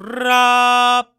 Rap.